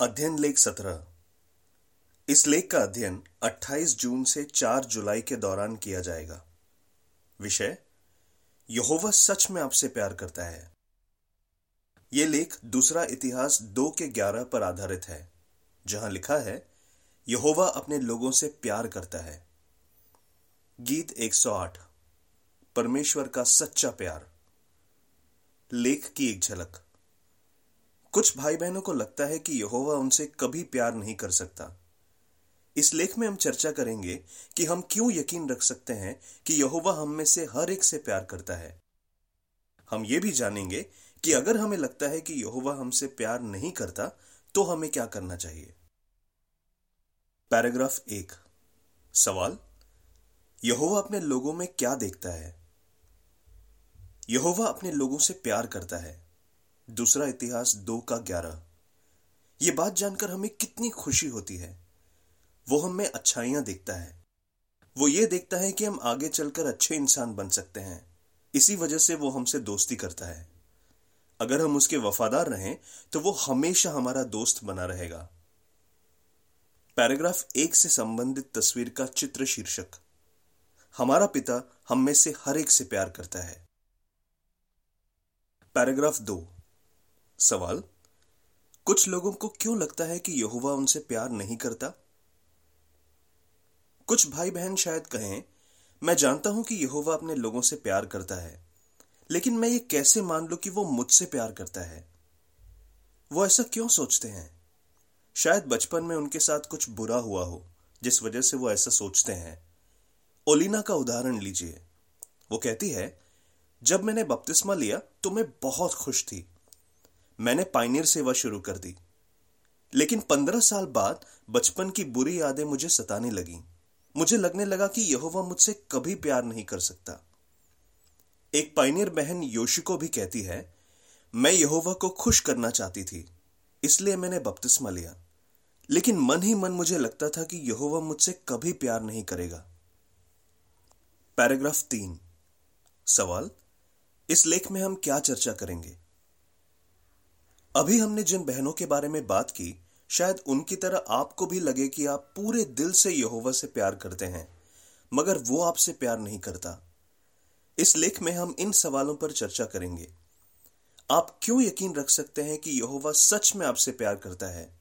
अध्ययन लेख सत्रह। इस लेख का अध्ययन 28 जून से 4 जुलाई के दौरान किया जाएगा। विषय, यहोवा सच में आपसे प्यार करता है। यह लेख दूसरा इतिहास दो के ग्यारह पर आधारित है, जहाँ लिखा है, यहोवा अपने लोगों से प्यार करता है। गीत 108 परमेश्वर का सच्चा प्यार। लेख की एक झलक। कुछ भाई बहनों को लगता है कि यहोवा उनसे कभी प्यार नहीं कर सकता। इस लेख में हम चर्चा करेंगे कि हम क्यों यकीन रख सकते हैं कि यहोवा हम में से हर एक से प्यार करता है। हम ये भी जानेंगे कि अगर हमें लगता है कि यहोवा हमसे प्यार नहीं करता तो हमें क्या करना चाहिए? पैराग्राफ एक। सवाल, यहोवा अपने लोगों में क्या देखता है? यहोवा अपने लोगों से प्यार करता है। दूसरा इतिहास दो का ग्यारह। यह बात जानकर हमें कितनी खुशी होती है। वो हमें अच्छाइयाँ देखता है। वो ये देखता है कि हम आगे चलकर अच्छे इंसान बन सकते हैं। इसी वजह से वो हमसे दोस्ती करता है। अगर हम उसके वफादार रहें तो वो हमेशा हमारा दोस्त बना रहेगा। पैराग्राफ एक से संबंधित तस्वीर का चित्र शीर्षक। हमारा पिता हम में से हर एक से प्यार करता है। पैराग्राफ दो। सवाल, कुछ लोगों को क्यों लगता है कि यहुवा उनसे प्यार नहीं करता? कुछ भाई बहन शायद कहें, मैं जानता हूँ कि यहोवा अपने लोगों से प्यार करता है, लेकिन मैं ये कैसे मान लू कि वो मुझसे प्यार करता है? वो ऐसा क्यों सोचते हैं? शायद बचपन में उनके साथ कुछ बुरा हुआ हो, जिस वजह से वो ऐसा सोचते हैं। ओलिना का उदाहरण लीजिए। वो कहती है, जब मैंने बपतिस्मा लिया तो मैं बहुत खुश थी मैंने पाइनियर सेवा शुरू कर दी। लेकिन पंद्रह साल बाद बचपन की बुरी यादें मुझे सताने लगी। मुझे लगने लगा कि यहोवा मुझसे कभी प्यार नहीं कर सकता। एक पाइनियर बहन योशिको भी कहती है, मैं यहोवा को खुश करना चाहती थी, इसलिए मैंने बपतिस्मा लिया। लेकिन मन ही मन मुझे लगता था कि यहोवा मुझसे कभी प्यार नहीं करेगा। पैराग्राफ तीन। सवाल, इस लेख में हम क्या चर्चा करेंगे? अभी हमने जिन बहनों के बारे में बात की, शायद उनकी तरह आपको भी लगे कि आप पूरे दिल से यहोवा से प्यार करते हैं, मगर वो आपसे प्यार नहीं करता। इस लेख में हम इन सवालों पर चर्चा करेंगे। आप क्यों यकीन रख सकते हैं कि यहोवा सच में आपसे प्यार करता है?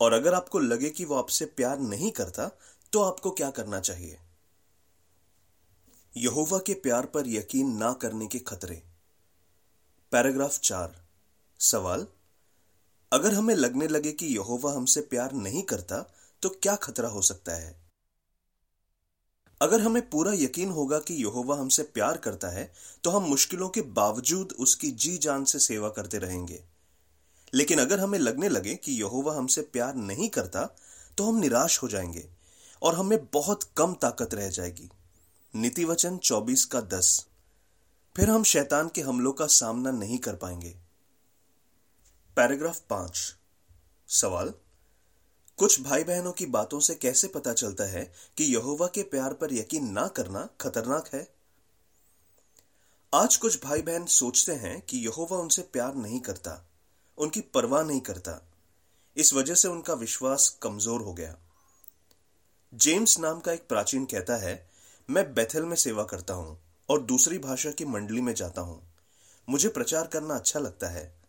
और अगर आपको लगे कि वो आपसे प्यार नहीं करता तो आपको क्या करना चाहिए? यहोवा के प्यार पर यकीन ना करने के खतरे। पैराग्राफ चार। सवाल, अगर हमें लगने लगे कि यहोवा हमसे प्यार नहीं करता तो क्या खतरा हो सकता है? अगर हमें पूरा यकीन होगा कि यहोवा हमसे प्यार करता है तो हम मुश्किलों के बावजूद उसकी जी जान से सेवा करते रहेंगे। लेकिन अगर हमें लगने लगे कि यहोवा हमसे प्यार नहीं करता तो हम निराश हो जाएँगे और हमें बहुत कम ताकत रह जाएगी। नीति वचन चौबीस का दस। फिर हम शैतान के हमलों का सामना नहीं कर पाएँगे। पैराग्राफ पाँच। सवाल, कुछ भाई बहनों की बातों से कैसे पता चलता है कि यहोवा के प्यार पर यकीन ना करना खतरनाक है? आज कुछ भाई बहन सोचते हैं कि यहोवा उनसे प्यार नहीं करता, उनकी परवाह नहीं करता। इस वजह से उनका विश्वास कमज़ोर हो गया। जेम्स नाम का एक प्राचीन कहता है, मैं बेथल में सेवा करता हूँ और दूसरी भाषा की मंडली में जाता हूँ। मुझे प्रचार करना अच्छा लगता है।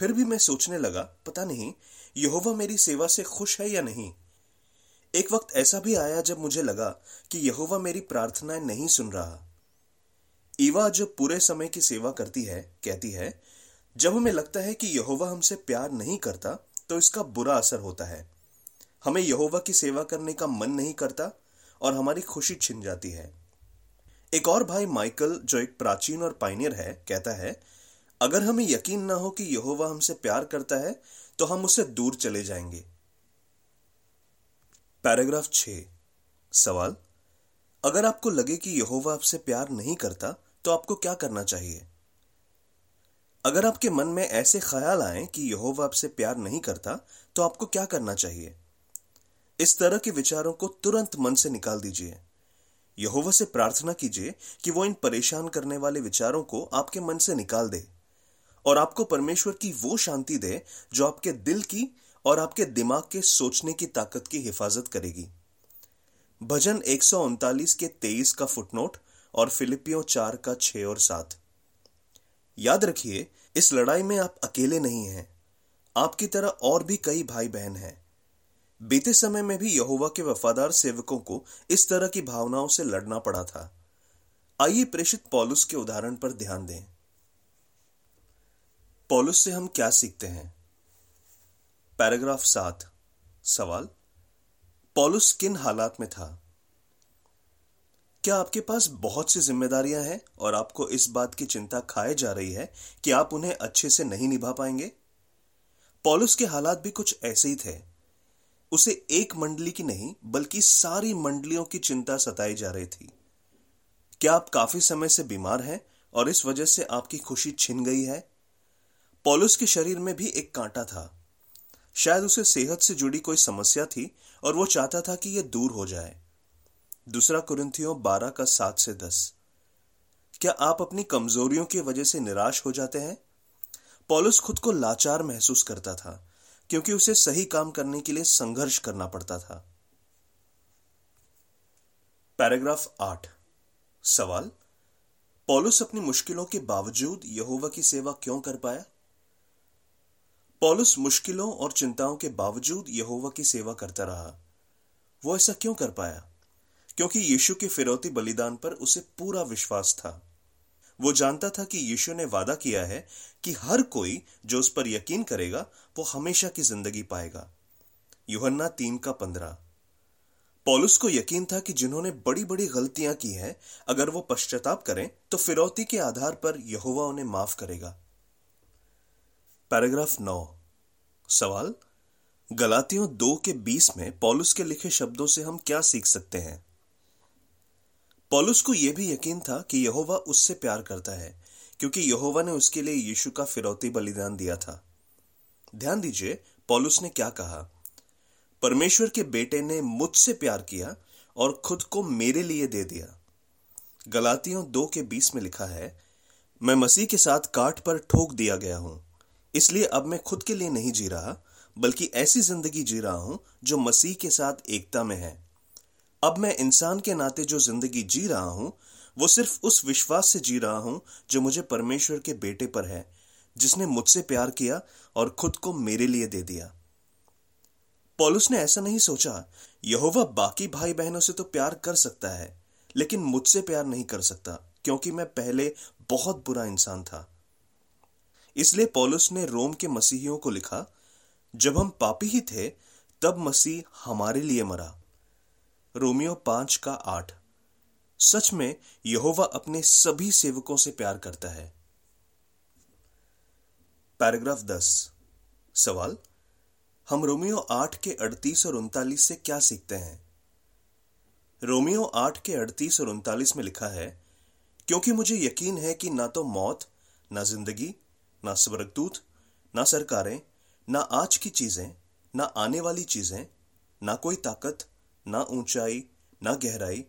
फिर भी मैं सोचने लगा, पता नहीं, यहोवा मेरी सेवा से खुश है या नहीं? एक वक्त ऐसा भी आया जब मुझे लगा कि यहोवा मेरी प्रार्थनाएँ नहीं सुन रहा। ईवा जो पूरे समय की सेवा करती है, कहती है, जब हमें लगता है कि यहोवा हमसे प्यार नहीं करता तो इसका बुरा असर होता है। हमें यहोवा की सेवा करने का मन नहीं करता और हमारी खुशी छिन जाती है। एक और भाई माइकल, जो एक प्राचीन और पाइनियर है, कहता है अगर हमें यकीन ना हो कि यहोवा हमसे प्यार करता है तो हम उससे दूर चले जाएँगे। पैराग्राफ छ। सवाल, अगर आपको लगे कि यहोवा आपसे प्यार नहीं करता तो आपको क्या करना चाहिए? अगर आपके मन में ऐसे ख्याल आए कि यहोवा आपसे प्यार नहीं करता तो आपको क्या करना चाहिए? इस तरह के विचारों को तुरंत मन से निकाल दीजिए। यहोवा से प्रार्थना कीजिए कि वो इन परेशान करने वाले विचारों को आपके मन से निकाल दे। और आपको परमेश्वर की वो शांति दे जो आपके दिल की और आपके दिमाग के सोचने की ताकत की हिफाजत करेगी। भजन एक सौ उनतालीस के तेईस का फुटनोट और फिलिपियो चार का छह और सात। याद रखिए, इस लड़ाई में आप अकेले नहीं हैं। आपकी तरह और भी कई भाई बहन हैं। बीते समय में भी यहोवा के वफादार सेवकों को इस तरह की भावनाओं से लड़ना पड़ा था। आइए प्रेषित पॉलुस के उदाहरण पर ध्यान दें। पॉलुस से हम क्या सीखते हैं? पैराग्राफ सात। सवाल, पॉलुस किन हालात में था? क्या आपके पास बहुत सी जिम्मेदारियाँ हैं और आपको इस बात की चिंता खाए जा रही है कि आप उन्हें अच्छे से नहीं निभा पाएँगे? पॉलुस के हालात भी कुछ ऐसे ही थे। उसे एक मंडली की नहीं, बल्कि सारी मंडलियों की चिंता सताई जा रही थी। क्या आप काफ़ी समय से बीमार हैं और इस वजह से आपकी खुशी छिन गई है? पॉलुस के शरीर में भी एक कांटा था। शायद उसे सेहत से जुड़ी कोई समस्या थी और वो चाहता था कि यह दूर हो जाए। दूसरा कुरिंथियों बारह का सात से दस। क्या आप अपनी कमजोरियों की वजह से निराश हो जाते हैं? पॉलुस खुद को लाचार महसूस करता था, क्योंकि उसे सही काम करने के लिए संघर्ष करना पड़ता था। पैराग्राफ आठ। सवाल? पॉलुस अपनी मुश्किलों के बावजूद यहोवा की सेवा क्यों कर पाया? पॉलुस मुश्किलों और चिंताओं के बावजूद यहोवा की सेवा करता रहा। वो ऐसा क्यों कर पाया? क्योंकि यीशु के फिरौती बलिदान पर उसे पूरा विश्वास था। वो जानता था कि यीशु ने वादा किया है कि हर कोई जो उस पर यकीन करेगा, वो हमेशा की ज़िंदगी पाएगा। युहन्ना तीन का पंद्रह। पॉलुस को यकीन था कि जिन्होंने बड़ी बड़ी गलतियाँ की हैं, अगर वो पश्चाताप करें तो फिरौती के आधार पर यहोवा उन्हें माफ़ करेगा। पैराग्राफ नौ। सवाल, गलातियों दो के बीस में पॉलुस के लिखे शब्दों से हम क्या सीख सकते हैं? पॉलुस को यह भी यकीन था कि यहोवा उससे प्यार करता है, क्योंकि यहोवा ने उसके लिए यीशु का फिरौती बलिदान दिया था। ध्यान दीजिए, पॉलुस ने क्या कहा? परमेश्वर के बेटे ने मुझसे प्यार किया और खुद को मेरे लिए दे दिया। गलातियों दो के बीस में लिखा है, मैं मसीह के साथ काट पर ठोक दिया गया हूँ। इसलिए अब मैं खुद के लिए नहीं जी रहा, बल्कि ऐसी ज़िंदगी जी रहा हूँ जो मसीह के साथ एकता में है। अब मैं इंसान के नाते जो ज़िंदगी जी रहा हूँ, वो सिर्फ़ उस विश्वास से जी रहा हूँ जो मुझे परमेश्वर के बेटे पर है, जिसने मुझसे प्यार किया और खुद को मेरे लिए दे दिया। पॉलुस ने ऐसा नहीं सोचा, यहोवा बाकी भाई बहनों से तो प्यार कर सकता है, लेकिन मुझसे प्यार नहीं कर सकता, क्योंकि मैं पहले बहुत बुरा इंसान था। इसलिए पॉलुस ने रोम के मसीहियों को लिखा, जब हम पापी ही थे, तब मसीह हमारे लिए मरा। रोमियो पाँच का आठ। सच में, यहोवा अपने सभी सेवकों से प्यार करता है। पैराग्राफ दस। सवाल, हम रोमियो आठ के अड़तीस और उनतालीस से क्या सीखते हैं? रोमियो आठ के अड़तीस और उनतालीस में लिखा है, क्योंकि मुझे यकीन है कि ना तो मौत, ना ज़िंदगी ना स्वर्गदूत ना सरकारें, ना आज की चीज़ें, ना आने वाली चीज़ें, ना कोई ताकत, ना ऊंचाई, ना गहराई,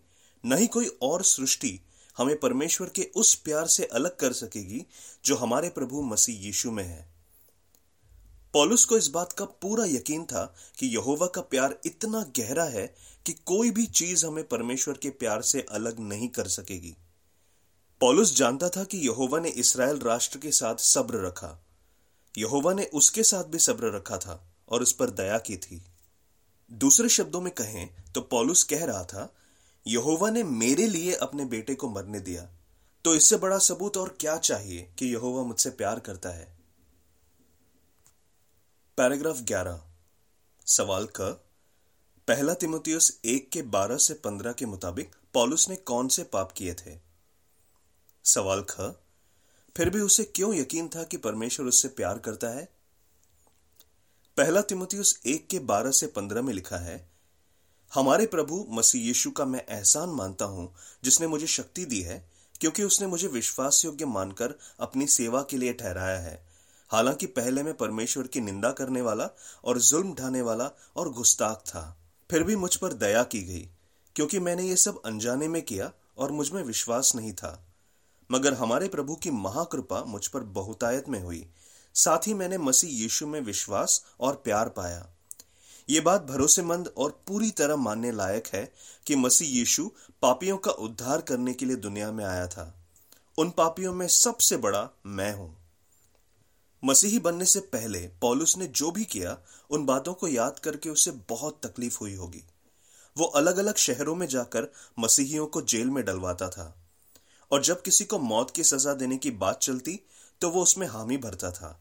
न ही कोई और सृष्टि हमें परमेश्वर के उस प्यार से अलग कर सकेगी जो हमारे प्रभु मसीह यीशु में है। पॉलुस को इस बात का पूरा यकीन था कि यहोवा का प्यार इतना गहरा है कि कोई भी चीज़ हमें परमेश्वर के प्यार से अलग नहीं कर सकेगी। पॉलुस जानता था कि यहोवा ने इसराइल राष्ट्र के साथ सब्र रखा। यहोवा ने उसके साथ भी सब्र रखा था और उस पर दया की थी। दूसरे शब्दों में कहें तो पॉलुस कह रहा था, यहोवा ने मेरे लिए अपने बेटे को मरने दिया तो इससे बड़ा सबूत और क्या चाहिए कि यहोवा मुझसे प्यार करता है? पैराग्राफ 11 सवाल क, पहला तिमोथियस एक के बारह से पंद्रह के मुताबिक पॉलुस ने कौन से पाप किए थे? सवाल ख। फिर भी उसे क्यों यकीन था कि परमेश्वर उससे प्यार करता है? पहला तिमोथियस एक के बारह से पंद्रह में लिखा है, हमारे प्रभु मसीह यीशु का मैं एहसान मानता हूँ, जिसने मुझे शक्ति दी है, क्योंकि उसने मुझे विश्वास योग्य मानकर अपनी सेवा के लिए ठहराया है। हालाँकि पहले मैं परमेश्वर की निंदा करने वाला और जुल्म ढाने वाला और गुस्ताख था। फिर भी मुझ पर दया की गई, क्योंकि मैंने ये सब अनजाने में किया और मुझमें विश्वास नहीं था। मगर हमारे प्रभु की महाकृपा मुझ पर बहुतायत में हुई। साथ ही मैंने मसीह यीशु में विश्वास और प्यार पाया। ये बात भरोसेमंद और पूरी तरह मानने लायक है कि मसीह यीशु पापियों का उद्धार करने के लिए दुनिया में आया था। उन पापियों में सबसे बड़ा मैं हूँ। मसीही बनने से पहले पॉलुस ने जो भी किया, उन बातों को याद करके उसे बहुत तकलीफ़ हुई होगी। वो अलग अलग शहरों में जाकर मसीहियों को जेल में डलवाता था। और जब किसी को मौत की सजा देने की बात चलती तो वो उसमें हामी भरता था।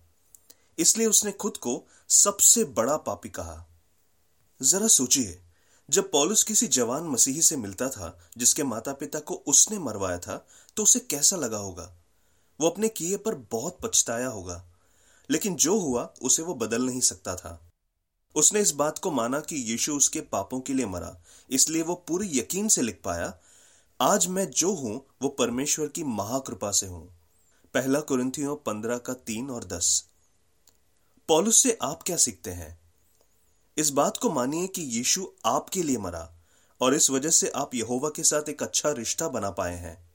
इसलिए उसने खुद को सबसे बड़ा पापी कहा। जरा सोचिए, जब पॉलुस किसी जवान मसीही से मिलता था, जिसके माता पिता को उसने मरवाया था तो उसे कैसा लगा होगा? वो अपने किए पर बहुत पछताया होगा, लेकिन जो हुआ, उसे वो बदल नहीं सकता था। उसने इस बात को माना कि यीशु उसके पापों के लिए मरा, इसलिए वो पूरे यकीन से लिख पाया आज मैं जो हूँ, वो परमेश्वर की महाकृपा से हूँ। पहला कुरिंथियों पंद्रह का तीन और दस। पॉलुस से आप क्या सीखते हैं? इस बात को मानिए कि यीशु आपके लिए मरा, और इस वजह से आप यहोवा के साथ एक अच्छा रिश्ता बना पाए हैं।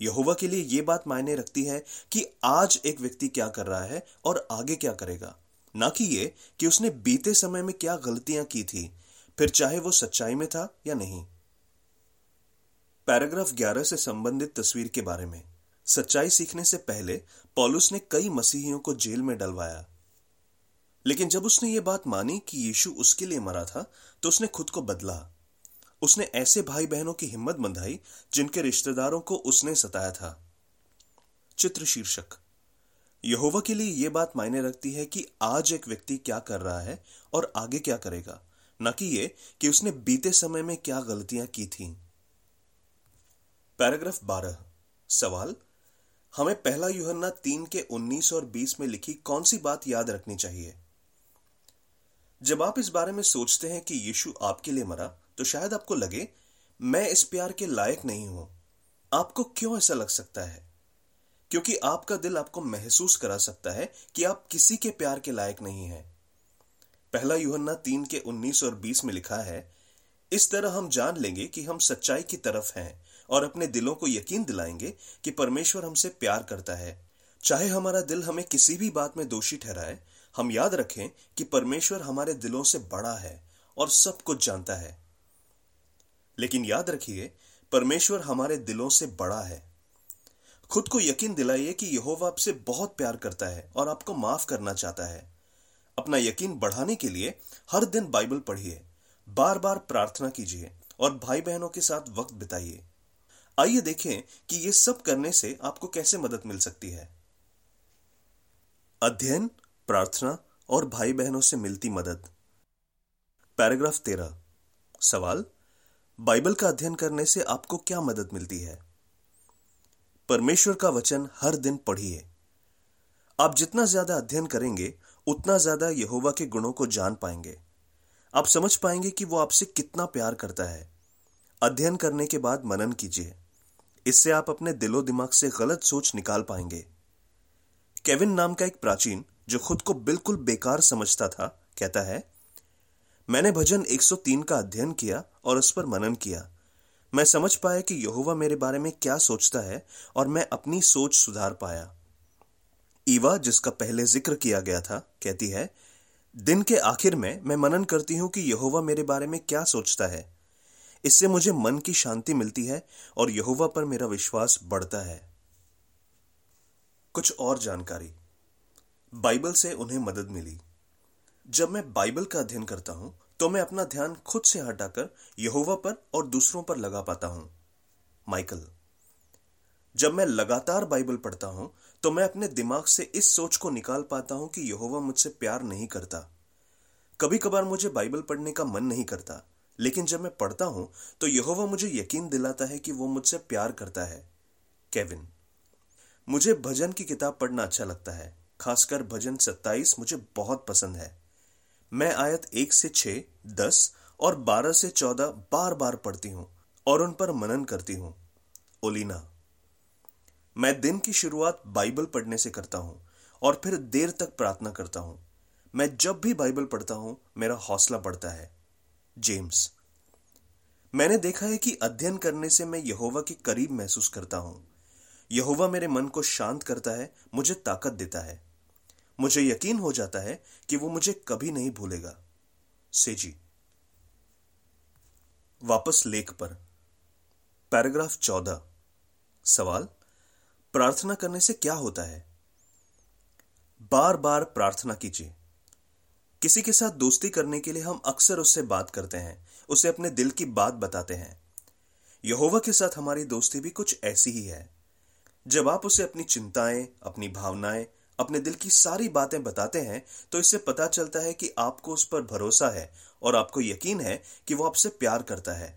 यहोवा के लिए यह बात मायने रखती है कि आज एक व्यक्ति क्या कर रहा है और आगे क्या करेगा। ना कि ये कि उसने बीते समय में क्या गलतियाँ की थी, फिर चाहे वो सच्चाई में था या नहीं। पैराग्राफ 11 से संबंधित तस्वीर के बारे में। सच्चाई सीखने से पहले पॉलुस ने कई मसीहियों को जेल में डलवाया। लेकिन जब उसने ये बात मानी कि यीशु उसके लिए मरा था तो उसने खुद को बदला। उसने ऐसे भाई बहनों की हिम्मत बंधाई, जिनके रिश्तेदारों को उसने सताया था। चित्र शीर्षक। यहोवा के लिए यह बात मायने रखती है कि आज एक व्यक्ति क्या कर रहा है और आगे क्या करेगा। न कि यह कि उसने बीते समय में क्या गलतियाँ की थी। पैराग्राफ बारह। सवाल, हमें पहला युहन्ना तीन के उन्नीस और बीस में लिखी कौन सी बात याद रखनी चाहिए? जब आप इस बारे में सोचते हैं कि यीशु आपके लिए मरा तो शायद आपको लगे, मैं इस प्यार के लायक नहीं हूँ। आपको क्यों ऐसा लग सकता है? क्योंकि आपका दिल आपको महसूस करा सकता है कि आप किसी के प्यार के लायक नहीं हैं। पहला युहन्ना तीन के उन्नीस और बीस में लिखा है, इस तरह हम जान लेंगे कि हम सच्चाई की तरफ़ हैं और अपने दिलों को यकीन दिलाएँगे कि परमेश्वर हमसे प्यार करता है। चाहे हमारा दिल हमें किसी भी बात में दोषी ठहराए, हम याद रखें कि परमेश्वर हमारे दिलों से बड़ा है और सब कुछ जानता है। लेकिन याद रखिए, परमेश्वर हमारे दिलों से बड़ा है। खुद को यकीन दिलाइए कि यहोवा आपसे बहुत प्यार करता है और आपको माफ़ करना चाहता है। अपना यकीन बढ़ाने के लिए हर दिन बाइबल पढ़िए बार बार प्रार्थना कीजिए और भाई बहनों के साथ वक्त बिताइए। आइए देखें कि ये सब करने से आपको कैसे मदद मिल सकती है। अध्ययन, प्रार्थना और भाई बहनों से मिलती मदद। पैराग्राफ तेरह। सवाल, बाइबल का अध्ययन करने से आपको क्या मदद मिलती है? परमेश्वर का वचन हर दिन पढ़िए। आप जितना ज़्यादा अध्ययन करेंगे, उतना ज़्यादा यहोवा के गुणों को जान पाएँगे। आप समझ पाएँगे कि वो आपसे कितना प्यार करता है। अध्ययन करने के बाद मनन कीजिए। इससे आप अपने दिलो दिमाग से गलत सोच निकाल पाएँगे। केविन नाम का एक प्राचीन, जो खुद को बिल्कुल बेकार समझता था, कहता है, मैंने भजन 103 का अध्ययन किया और उस पर मनन किया। मैं समझ पाया कि यहोवा मेरे बारे में क्या सोचता है और मैं अपनी सोच सुधार पाया। ईवा, जिसका पहले ज़िक्र किया गया था, कहती है, दिन के आखिर में मैं मनन करती हूँ कि यहोवा मेरे बारे में क्या सोचता है। इससे मुझे मन की शांति मिलती है और यहोवा पर मेरा विश्वास बढ़ता है। कुछ और जानकारी। बाइबल से उन्हें मदद मिली। जब मैं बाइबल का अध्ययन करता हूँ तो मैं अपना ध्यान खुद से हटाकर यहोवा पर और दूसरों पर लगा पाता हूँ। माइकल, जब मैं लगातार बाइबल पढ़ता हूँ तो मैं अपने दिमाग से इस सोच को निकाल पाता हूँ कि यहोवा मुझसे प्यार नहीं करता। कभी कभार मुझे बाइबल पढ़ने का मन नहीं करता। लेकिन जब मैं पढ़ता हूँ तो यहोवा मुझे यकीन दिलाता है कि वो मुझसे प्यार करता है। केविन, मुझे भजन की किताब पढ़ना अच्छा लगता है, खासकर भजन सत्ताईस मुझे बहुत पसंद है। मैं आयत एक से छ दस और बारह से चौदह बार बार पढ़ती हूँ और उन पर मनन करती हूँ। ओलिना, मैं दिन की शुरुआत बाइबल पढ़ने से करता हूँ और फिर देर तक प्रार्थना करता हूँ। मैं जब भी बाइबल पढ़ता हूँ, मेरा हौसला बढ़ता है। जेम्स। मैंने देखा है कि अध्ययन करने से मैं यहोवा के करीब महसूस करता हूँ। यहोवा मेरे मन को शांत करता है, मुझे ताकत देता है। मुझे यकीन हो जाता है कि वो मुझे कभी नहीं भूलेगा। सेजी। वापस लेख पर। पैराग्राफ चौदह। सवाल, प्रार्थना करने से क्या होता है? बार बार प्रार्थना कीजिए। किसी के साथ दोस्ती करने के लिए हम अक्सर उससे बात करते हैं, उसे अपने दिल की बात बताते हैं। यहोवा के साथ हमारी दोस्ती भी कुछ ऐसी ही है। जब आप उसे अपनी चिंताएँ, अपनी भावनाएँ, अपने दिल की सारी बातें बताते हैं तो इससे पता चलता है कि आपको उस पर भरोसा है और आपको यकीन है कि वो आपसे प्यार करता है।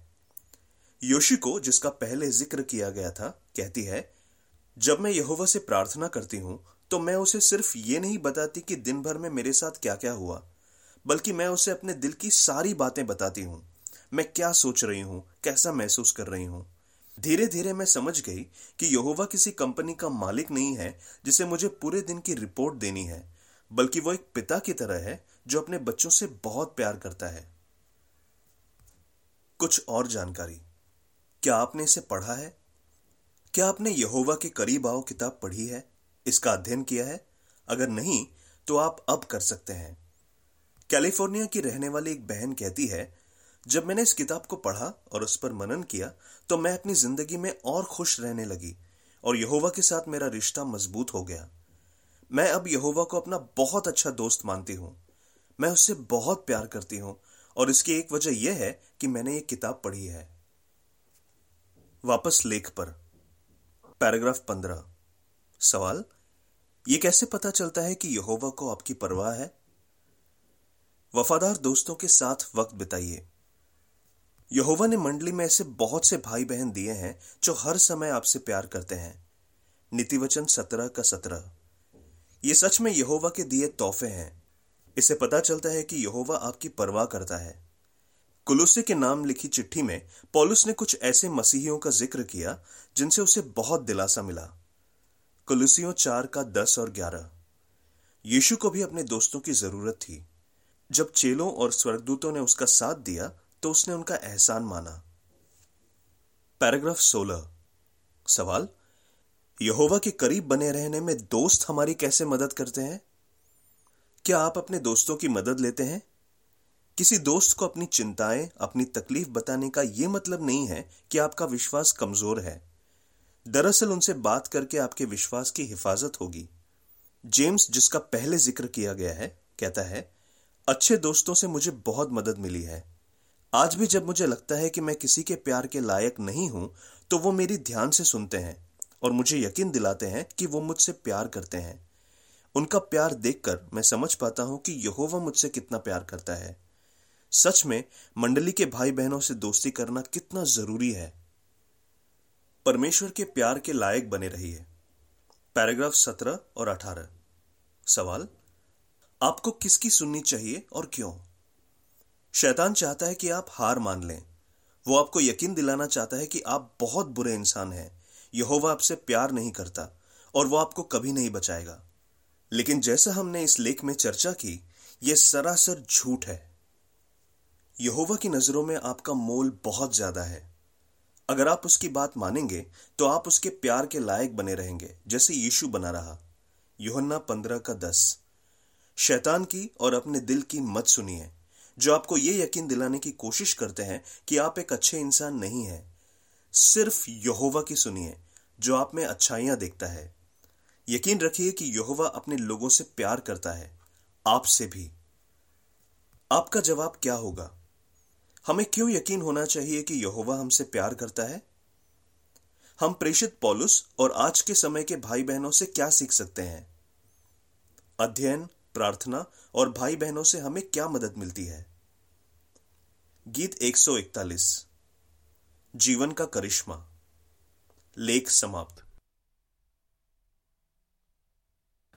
योशिको, जिसका पहले ज़िक्र किया गया था, कहती है, जब मैं यहोवा से प्रार्थना करती हूँ तो मैं उसे सिर्फ़ ये नहीं बताती कि दिन भर में मेरे साथ क्या क्या हुआ। बल्कि मैं उसे अपने दिल की सारी बातें बताती हूँ। मैं क्या सोच रही हूँ, कैसा महसूस कर रही हूँ। धीरे धीरे मैं समझ गई कि यहोवा किसी कंपनी का मालिक नहीं है, जिसे मुझे पूरे दिन की रिपोर्ट देनी है, बल्कि वो एक पिता की तरह है, जो अपने बच्चों से बहुत प्यार करता है। कुछ और जानकारी। क्या आपने इसे पढ़ा है? क्या आपने यहोवा के करीब आओ किताब पढ़ी है? इसका अध्ययन किया है? अगर नहीं तो आप अब कर सकते हैं। कैलिफ़ोर्निया की रहने वाली एक बहन कहती है, जब मैंने इस किताब को पढ़ा और उस पर मनन किया तो मैं अपनी ज़िंदगी में और खुश रहने लगी और यहोवा के साथ मेरा रिश्ता मज़बूत हो गया। मैं अब यहोवा को अपना बहुत अच्छा दोस्त मानती हूँ। मैं उससे बहुत प्यार करती हूँ और इसकी एक वजह यह है कि मैंने ये किताब पढ़ी है। वापस लेख पर। पैराग्राफ पंद्रह। सवाल यह कैसे पता चलता है कि यहोवा को आपकी परवाह है? वफादार दोस्तों के साथ वक्त बिताइए। यहोवा ने मंडली में ऐसे बहुत से भाई बहन दिए हैं जो हर समय आपसे प्यार करते हैं। नीतिवचन सत्रह का सत्रह। ये सच में यहोवा के दिए तोहफे हैं। इसे पता चलता है कि यहोवा आपकी परवाह करता है। कुलुसे के नाम लिखी चिट्ठी में पॉलुस ने कुछ ऐसे मसीहियों का ज़िक्र किया, जिनसे उसे बहुत दिलासा मिला। कुलुसियों चार का दस और ग्यारह। यीशु को भी अपने दोस्तों की ज़रूरत थी। जब चेलों और स्वर्गदूतों ने उसका साथ दिया तो उसने उनका एहसान माना। पैराग्राफ 16 सवाल, यहोवा के करीब बने रहने में दोस्त हमारी कैसे मदद करते हैं? क्या आप अपने दोस्तों की मदद लेते हैं? किसी दोस्त को अपनी चिंताएँ, अपनी तकलीफ़ बताने का यह मतलब नहीं है कि आपका विश्वास कमज़ोर है। दरअसल उनसे बात करके आपके विश्वास की हिफाजत होगी। जेम्स, जिसका पहले ज़िक्र किया गया है, कहता है अच्छे दोस्तों से मुझे बहुत मदद मिली है। आज भी जब मुझे लगता है कि मैं किसी के प्यार के लायक नहीं हूँ तो वो मेरी ध्यान से सुनते हैं और मुझे यकीन दिलाते हैं कि वो मुझसे प्यार करते हैं। उनका प्यार देखकर मैं समझ पाता हूँ कि यहोवा मुझसे कितना प्यार करता है। सच में, मंडली के भाई बहनों से दोस्ती करना कितना ज़रूरी है। परमेश्वर के प्यार के लायक बने रहिए। पैराग्राफ सत्रह और अठारह। सवाल? आपको किसकी सुननी चाहिए और क्यों? शैतान चाहता है कि आप हार मान लें। वो आपको यकीन दिलाना चाहता है कि आप बहुत बुरे इंसान हैं। यहोवा आपसे प्यार नहीं करता और वो आपको कभी नहीं बचाएगा। लेकिन जैसा हमने इस लेख में चर्चा की यह सरासर झूठ है। यहोवा की नज़रों में आपका मोल बहुत ज़्यादा है। अगर आप उसकी बात मानेंगे तो आप उसके प्यार के लायक बने रहेंगे, जैसे यीशु बना रहा। योहन्ना पंद्रह का दस। शैतान की और अपने दिल की मत सुनिए। जो आपको यह यकीन दिलाने की कोशिश करते हैं कि आप एक अच्छे इंसान नहीं हैं, सिर्फ़ यहोवा की सुनिए, जो आप में अच्छाइयाँ देखता है। यकीन रखिए कि यहोवा अपने लोगों से प्यार करता है आपसे भी। आपका जवाब क्या होगा? हमें क्यों यकीन होना चाहिए कि यहोवा हमसे प्यार करता है? हम प्रेषित पॉलुस और आज के समय के भाई बहनों से क्या सीख सकते हैं? अध्ययन प्रार्थना और भाई बहनों से हमें क्या मदद मिलती है? गीत 141 जीवन का करिश्मा। लेख समाप्त।